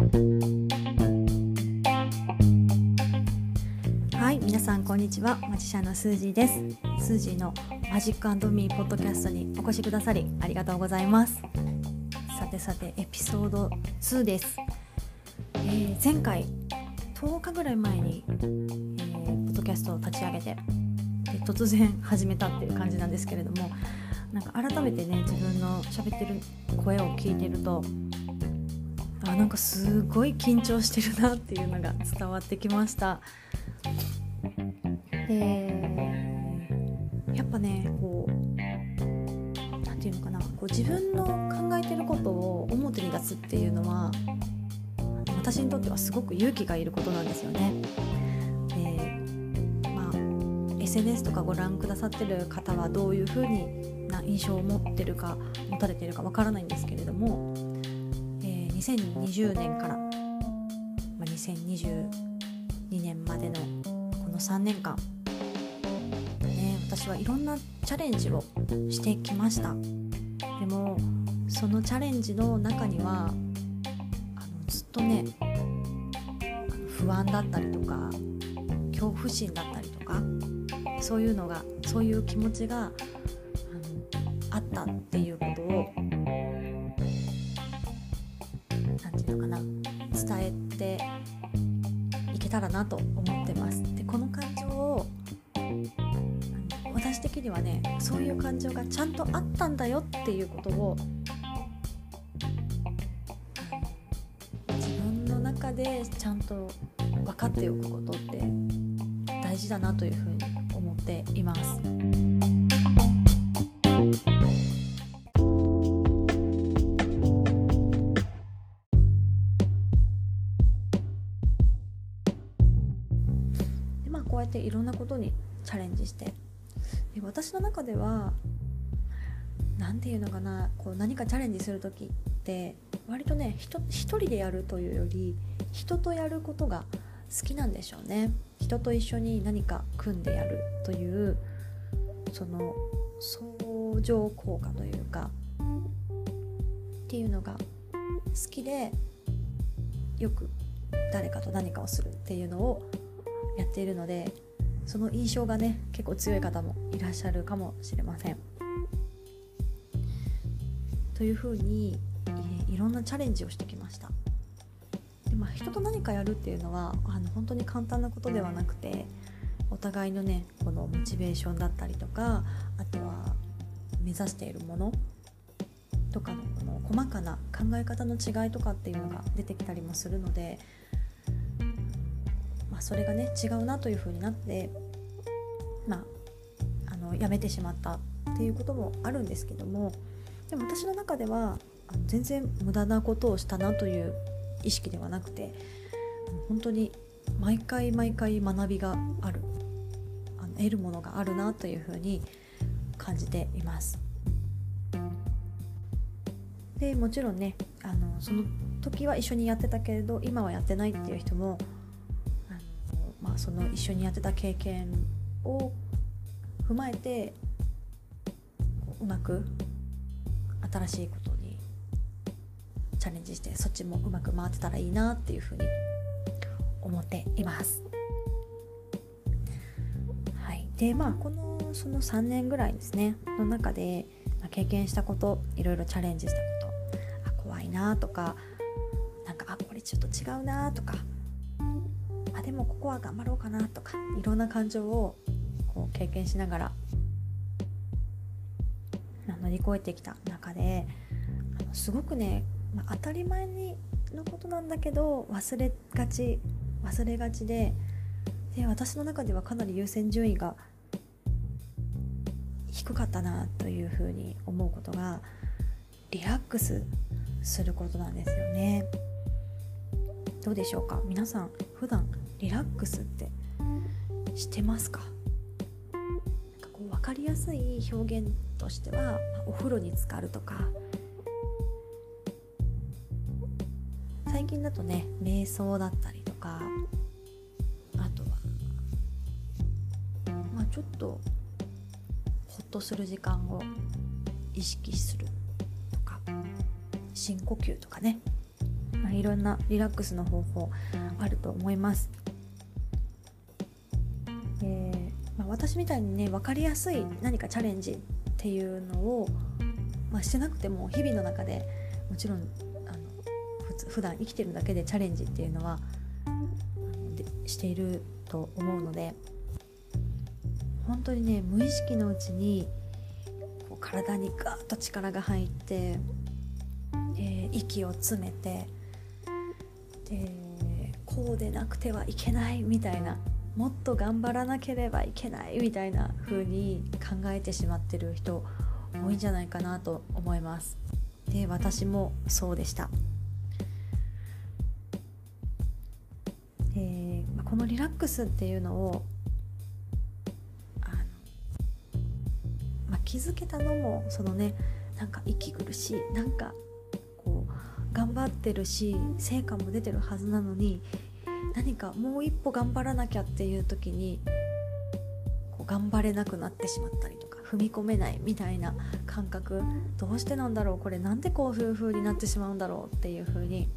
はい皆さんこんにちは。マジシャンのスージーです。スージーのマジックミーポッドキャストにお越しくださりありがとうございます。さてさてエピソード2です、えー、前回10日ぐらい前に、えー、ポッドキャストを立ち上げて突然始めたっていう感じなんですけれどもなんか改めてね自分の喋ってる声を聞いてるとあなんかすごい緊張してるなっていうのが伝わってきましたでやっぱねこう何て言うのかなこう自分の考えてることを表に出すっていうのは私にとってはすごく勇気がいることなんですよね。でまあ SNS とかご覧くださってる方はどういうふうにな印象を持ってるか持たれてるかわからないんですけれども2020年から、まあ、2022年までのこの3年間、ね、私はいろんなチャレンジをしてきました。でもそのチャレンジの中にはあのずっとね不安だったりとか恐怖心だったりとかそういうのがそういう気持ちがああったっていうことをなと思ってます。でこの感情を私的にはねそういう感情がちゃんとあったんだよっていうことを自分の中でちゃんと分かっておくことって大事だなというふうにして。で私の中では何て言うのかなこう何かチャレンジする時って割とね一人でやるというより人とやることが好きなんでしょうね。人と一緒に何か組んでやるというその相乗効果というかっていうのが好きでよく誰かと何かをするっていうのをやっているのでその印象がね結構強い方もいらっしゃるかもしれません。というふうにいろんなチャレンジをしてきました。でまあ、人と何かやるっていうのはあの本当に簡単なことではなくてお互いのねこのモチベーションだったりとかあとは目指しているものとかのこの細かな考え方の違いとかっていうのが出てきたりもするのでそれがね違うなというふうになってまああのやめてしまったっていうこともあるんですけどもでも私の中では全然無駄なことをしたなという意識ではなくて本当に毎回毎回学びがあるあの得るものがあるなというふうに感じています。でもちろんねあのその時は一緒にやってたけれど今はやってないっていう人も、その一緒にやってた経験を踏まえてうまく新しいことにチャレンジしてそっちもうまく回ってたらいいなっていうふうに思っています。はい、でまあこのその3年ぐらいですねの中で、まあ、経験したこといろいろチャレンジしたことあ怖いなとかなんかあこれちょっと違うなとかあでもここは頑張ろうかなとかいろんな感情をこう経験しながら乗り越えてきた中であのすごくね、まあ、当たり前にのことなんだけど忘れがち忘れがちでで私の中ではかなり優先順位が低かったなというふうに思うことがリラックスすることなんですよね。どうでしょうか？皆さん普段リラックスってしてますか？なんかこう分かりやすい表現としてはお風呂に浸かるとか。最近だとね瞑想だったりとか。あとはまあちょっとほっとする時間を意識するとか。深呼吸とかね。まあ、いろんなリラックスの方法あると思います。まあ、私みたいにね分かりやすい何かチャレンジっていうのを、まあ、してなくても日々の中でもちろんあのふ普段生きてるだけでチャレンジっていうのはでしていると思うので本当にね無意識のうちにこう体にガーッと力が入って、えー、息を詰めてでこうでなくてはいけないみたいなもっと頑張らなければいけないみたいな風に考えてしまってる人多いんじゃないかなと思います。で私もそうでした、えー、このリラックスっていうのをあの、まあ、気づけたのもそのねなんか息苦しいなんかこう頑張ってるし成果も出てるはずなのに何かもう一歩頑張らなきゃっていう時にこう頑張れなくなってしまったりとか踏み込めないみたいな感覚どうしてなんだろうこれなんでこういう風になってしまうんだろうっていう風に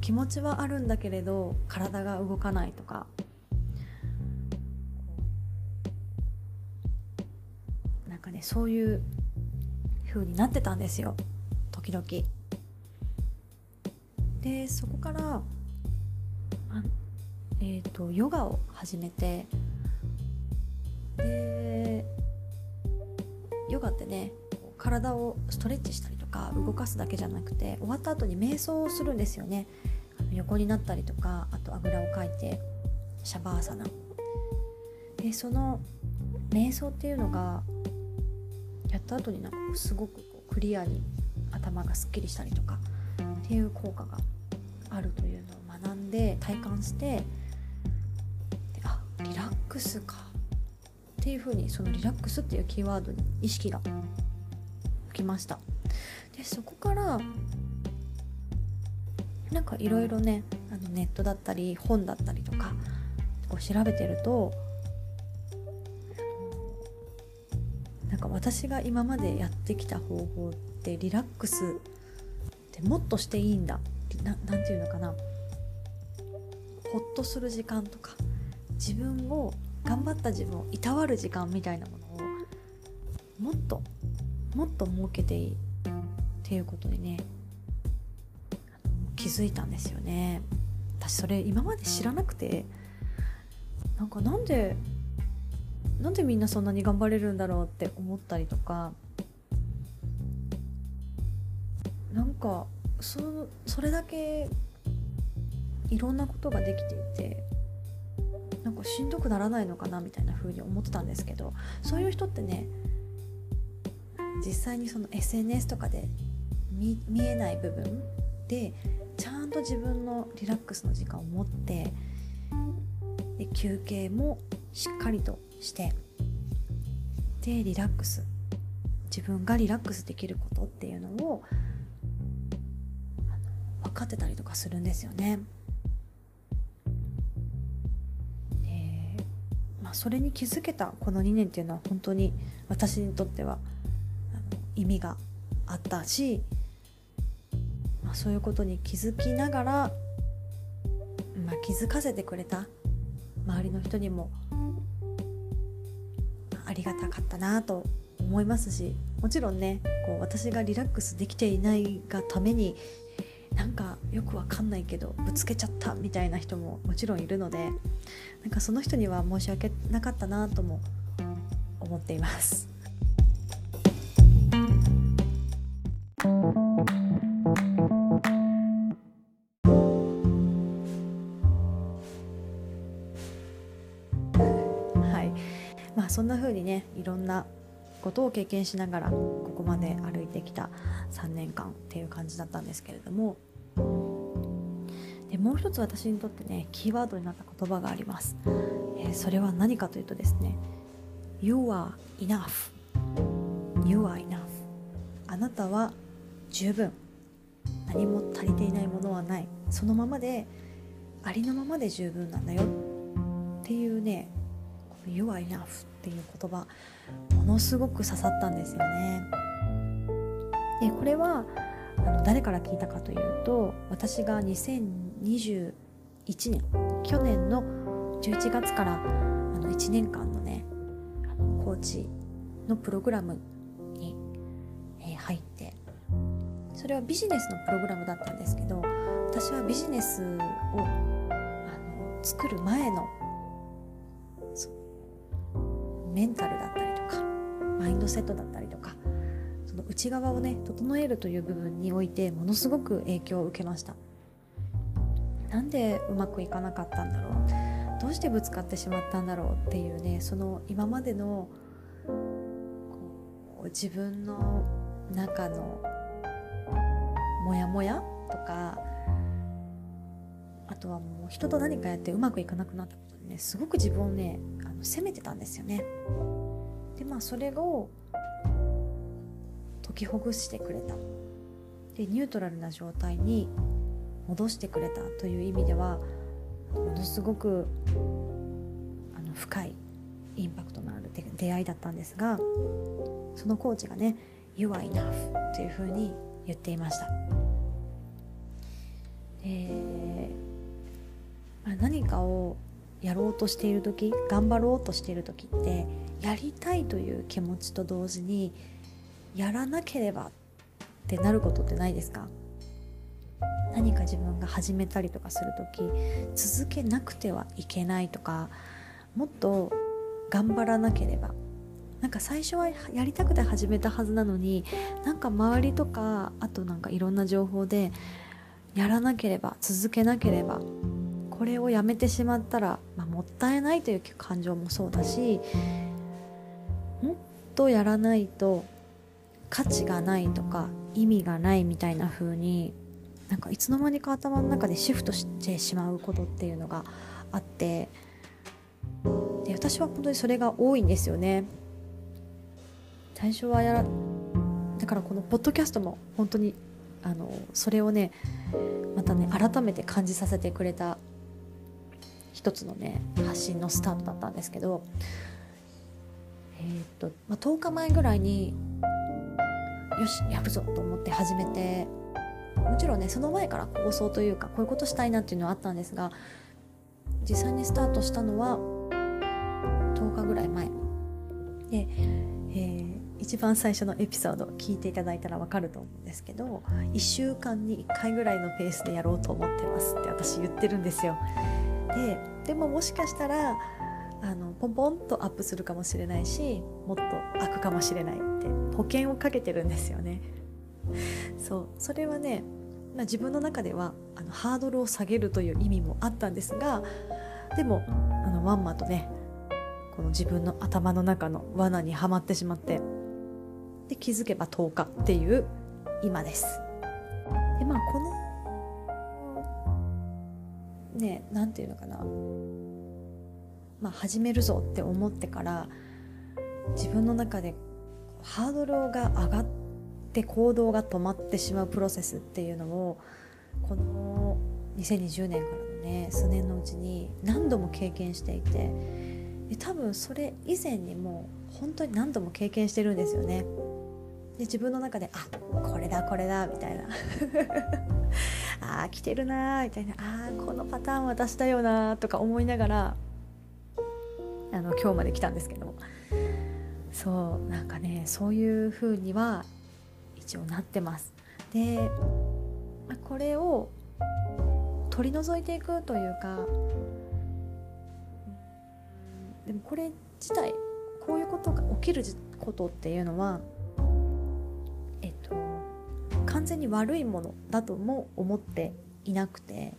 気持ちはあるんだけれど体が動かないとかなんかねそういう風になってたんですよ時々。でそこからえーと、ヨガを始めてでヨガってね体をストレッチしたりとか動かすだけじゃなくて終わった後に瞑想をするんですよね。横になったりとかあとあぐらをかいてシャバーサナ。でその瞑想っていうのがやった後になんかすごくこうクリアに頭がすっきりしたりとかっていう効果があるというのを学んで体感してあリラックスかっていうふうにそのリラックスっていうキーワードに意識がきました。でそこからなんかいろいろねあのネットだったり本だったりとかこう調べてるとなんか私が今までやってきた方法ってリラックスってもっとしていいんだななんていうのかな。ほっとする時間とか自分を頑張った自分をいたわる時間みたいなものをもっともっと設けていいっていうことにね気づいたんですよね。私それ今まで知らなくてなんかなんでなんでみんなそんなに頑張れるんだろうって思ったりとかなんかそそれだけいろんなことができていてなんかしんどくならないのかなみたいな風に思ってたんですけどそういう人ってね実際にその SNS とかで見えない部分でちゃんと自分のリラックスの時間を持ってで休憩もしっかりとしてでリラックス自分がリラックスできることっていうのを分かってたりとかするんですよね。それに気づけたこの2年っていうのは本当に私にとっては意味があったし、まあ、そういうことに気づきながら、まあ、気づかせてくれた周りの人にもありがたかったなと思いますしもちろんねこう私がリラックスできていないがためになんかよくわかんないけどぶつけちゃったみたいな人ももちろんいるのでなんかその人には申し訳なかったなとも思っています。ことを経験しながらここまで歩いてきた3年間っていう感じだったんですけれどもでもう一つ私にとってねキーワードになった言葉があります、えー、それは何かというとですね You are enough. You are enough. あなたは十分。何も足りていないものはない。そのままでありのままで十分なんだよっていうね You are enough っていう言葉ものすごく刺さったんですよね。でこれはあの誰から聞いたかというと私が2021年去年の11月からあの1年間のねコーチのプログラムに、えー、入ってそれはビジネスのプログラムだったんですけど私はビジネスをあの作る前のメンタルだったりとかマインドセットだったりとかその内側をね整えるという部分においてものすごく影響を受けました。なんでうまくいかなかったんだろう？どうしてぶつかってしまったんだろうっていうねその今までのこう自分の中のモヤモヤとかあとはもう人と何かやってうまくいかなくなったことでねすごく自分をね責めてたんですよね。でまあそれを解きほぐしてくれたでニュートラルな状態に戻してくれたという意味ではものすごくあの深いインパクトのある出会いだったんですがそのコーチがね「You are enough」というふうに言っていました。えーまあ、何かをやろうとしている時頑張ろうとしている時ってやりたいという気持ちと同時にやらなければってなることってないですか？何か自分が始めたりとかする時続けなくてはいけないとかもっと頑張らなければ。なんか最初はやりたくて始めたはずなのになんか周りとかあとなんかいろんな情報でやらなければ続けなければこれをやめてしまったら、まあ、もったいないという感情もそうだしもっとやらないと価値がないとか意味がないみたいな風になんかいつの間にか頭の中でシフトしてしまうことっていうのがあってで私は本当にそれが多いんですよね。最初はやらだからこのポッドキャストも本当にあのそれをねまたね改めて感じさせてくれた一つのね発信のスタートだったんですけどえー、っと、まあ、10日前ぐらいによしやるぞと思って始めてもちろんねその前から構想というかこういうことしたいなっていうのはあったんですが実際にスタートしたのは10日ぐらい前で、えー、一番最初のエピソード聞いていただいたら分かると思うんですけど1週間に1回ぐらいのペースでやろうと思ってますって私言ってるんですよ。ででももしかしたらあのポンポンとアップするかもしれないしもっと開くかもしれないって保険をかけてるんですよね。そうそれはね、まあ、自分の中ではあのハードルを下げるという意味もあったんですがでもあのまんまとねこの自分の頭の中の罠にはまってしまってで気づけば10日っていう今です。でまあこのね何て言うのかなまあ始めるぞって思ってから自分の中でハードルが上がって行動が止まってしまうプロセスっていうのをこの2020年からのね数年のうちに何度も経験していてで多分それ以前にも本当に何度も経験してるんですよね。で自分の中であこれだこれだみたいなああ来てるなみたいなあこのパターン私だよなとか思いながらあの今日まで来たんですけども。そうなんかねそういう風には一応なってます。でこれを取り除いていくというかでもこれ自体こういうことが起きることっていうのは完全に悪いものだとも思っていなくて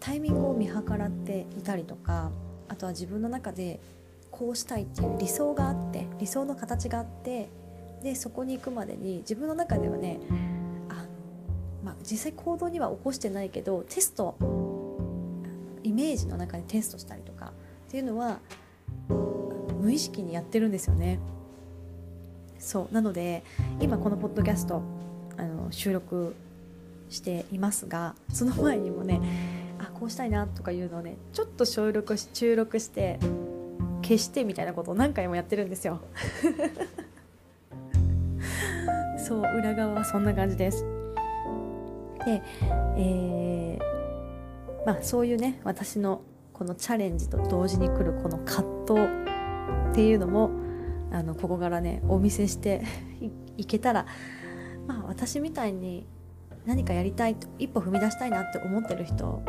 タイミングを見計らっていたりとかあとは自分の中でこうしたいっていう理想があって理想の形があってでそこに行くまでに自分の中ではねあ、まあ、実際行動には起こしてないけどテストイメージの中でテストしたりとかっていうのは無意識にやってるんですよね。そうなので今このポッドキャスト収録していますがその前にもねあこうしたいなとかいうのをねちょっと収録し収録して消してみたいなことを何回もやってるんですよ。そう裏側はそんな感じです。で、えー、まあ、そういうね私のこのチャレンジと同時に来るこの葛藤っていうのもあのここからねお見せしていけたら、まあ、私みたいに何かやりたいと一歩踏み出したいなって思ってる人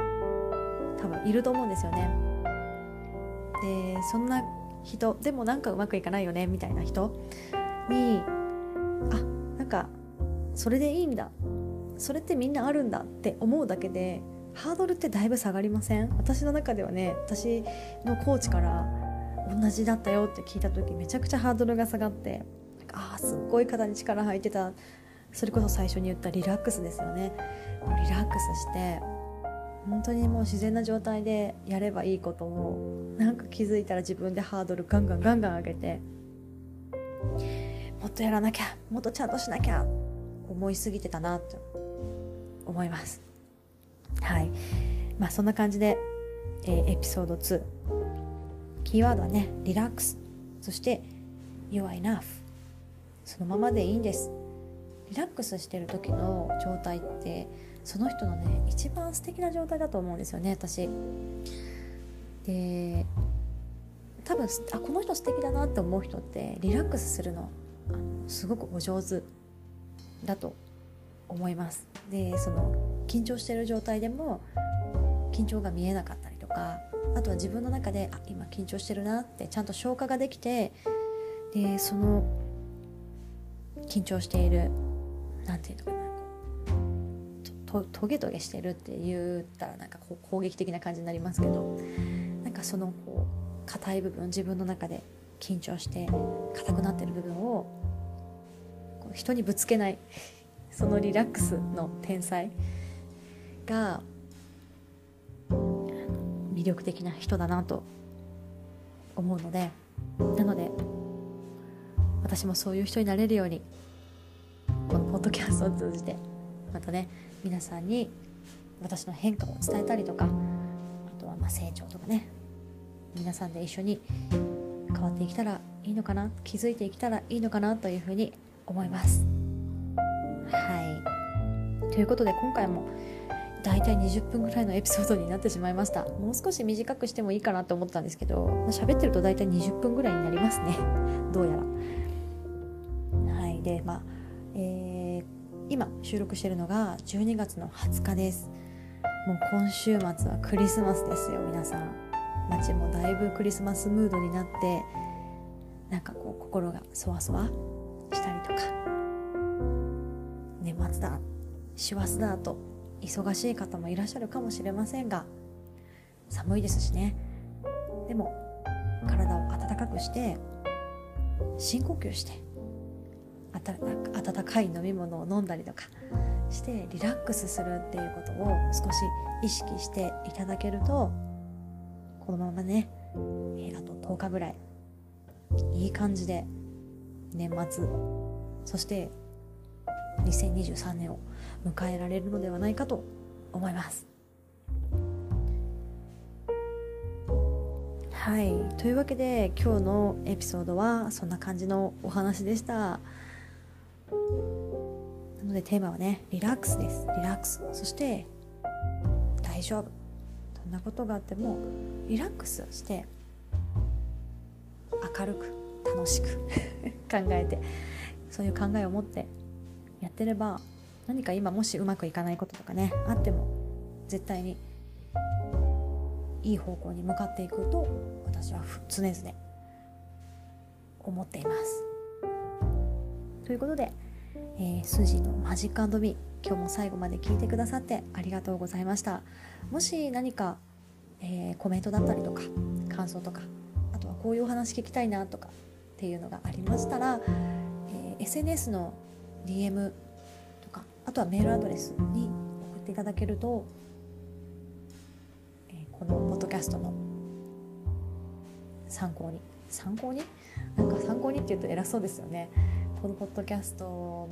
多分いると思うんですよね。でそんな人でもなんかうまくいかないよねみたいな人にあなんかそれでいいんだそれってみんなあるんだって思うだけでハードルってだいぶ下がりません？私の中ではね私のコーチから同じだったよって聞いた時めちゃくちゃハードルが下がってああすっごい肩に力入ってたそれこそ最初に言ったリラックスですよね。リラックスして本当にもう自然な状態でやればいいことをなんか気づいたら自分でハードルガンガンガンガン上げてもっとやらなきゃもっとちゃんとしなきゃ思いすぎてたなと思います。はい。まあそんな感じで、えー、エピソード2キーワードはねリラックス。そして You are enough そのままでいいんです。リラックスしてる時の状態ってその人のね一番素敵な状態だと思うんですよね私。で多分あこの人素敵だなって思う人ってリラックスするのあのすごくお上手だと思います。でその緊張してる状態でも緊張が見えなかったりとかあとは自分の中であ今緊張してるなってちゃんと消化ができてでその緊張している何て言うのかなとトゲトゲしてるって言ったらなんかこう攻撃的な感じになりますけどなんかそのこう硬い部分自分の中で緊張して硬くなってる部分をこう人にぶつけない そのリラックスの天才が魅力的な人だなと思うのでなので私もそういう人になれるようにポッドキャストを通じてまたね皆さんに私の変化を伝えたりとかあとはま成長とかね皆さんで一緒に変わっていけたらいいのかな気づいていけたらいいのかなというふうに思います。はい。ということで今回も大体20分ぐらいのエピソードになってしまいました。もう少し短くしてもいいかなと思ったんですけど、まあ、喋ってると大体20分ぐらいになりますね。どうやら。はい。でまあえー、今収録してるのが12月の20日です。もう今週末はクリスマスですよ皆さん。街もだいぶクリスマスムードになってなんかこう心がそわそわしたりとか。年末だ師走だと忙しい方もいらっしゃるかもしれませんが寒いですしね。でも体を温かくして深呼吸して温かい飲み物を飲んだりとかしてリラックスするっていうことを少し意識していただけるとこのままね、えー、あと10日ぐらいいい感じで年末そして2023年を迎えられるのではないかと思います。はいというわけで今日のエピソードはそんな感じのお話でした。のでテーマはねリラックスです。リラックス。そして大丈夫。どんなことがあってもリラックスして明るく楽しく 考えてそういう考えを持ってやってれば何か今もしうまくいかないこととかねあっても絶対にいい方向に向かっていくと私は常々思っています。ということで、えー、筋のマジックミ今日も最後まで聞いてくださってありがとうございました。もし何か、えー、コメントだったりとか感想とかあとはこういうお話聞きたいなとかっていうのがありましたら、えー、SNS の DM とかあとはメールアドレスに送っていただけると、えこのポッドキャストの参考に参考に？なんか参考にって言うと偉そうですよね。このポッドキャスト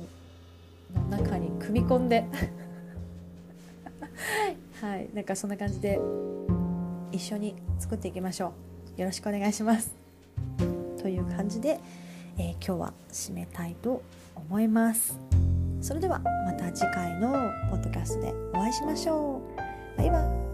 の中に組み込んで。はいなんかそんな感じで一緒に作っていきましょう。よろしくお願いします。という感じで、えー、今日は締めたいと思います。それではまた次回のポッドキャストでお会いしましょう。バイバイ。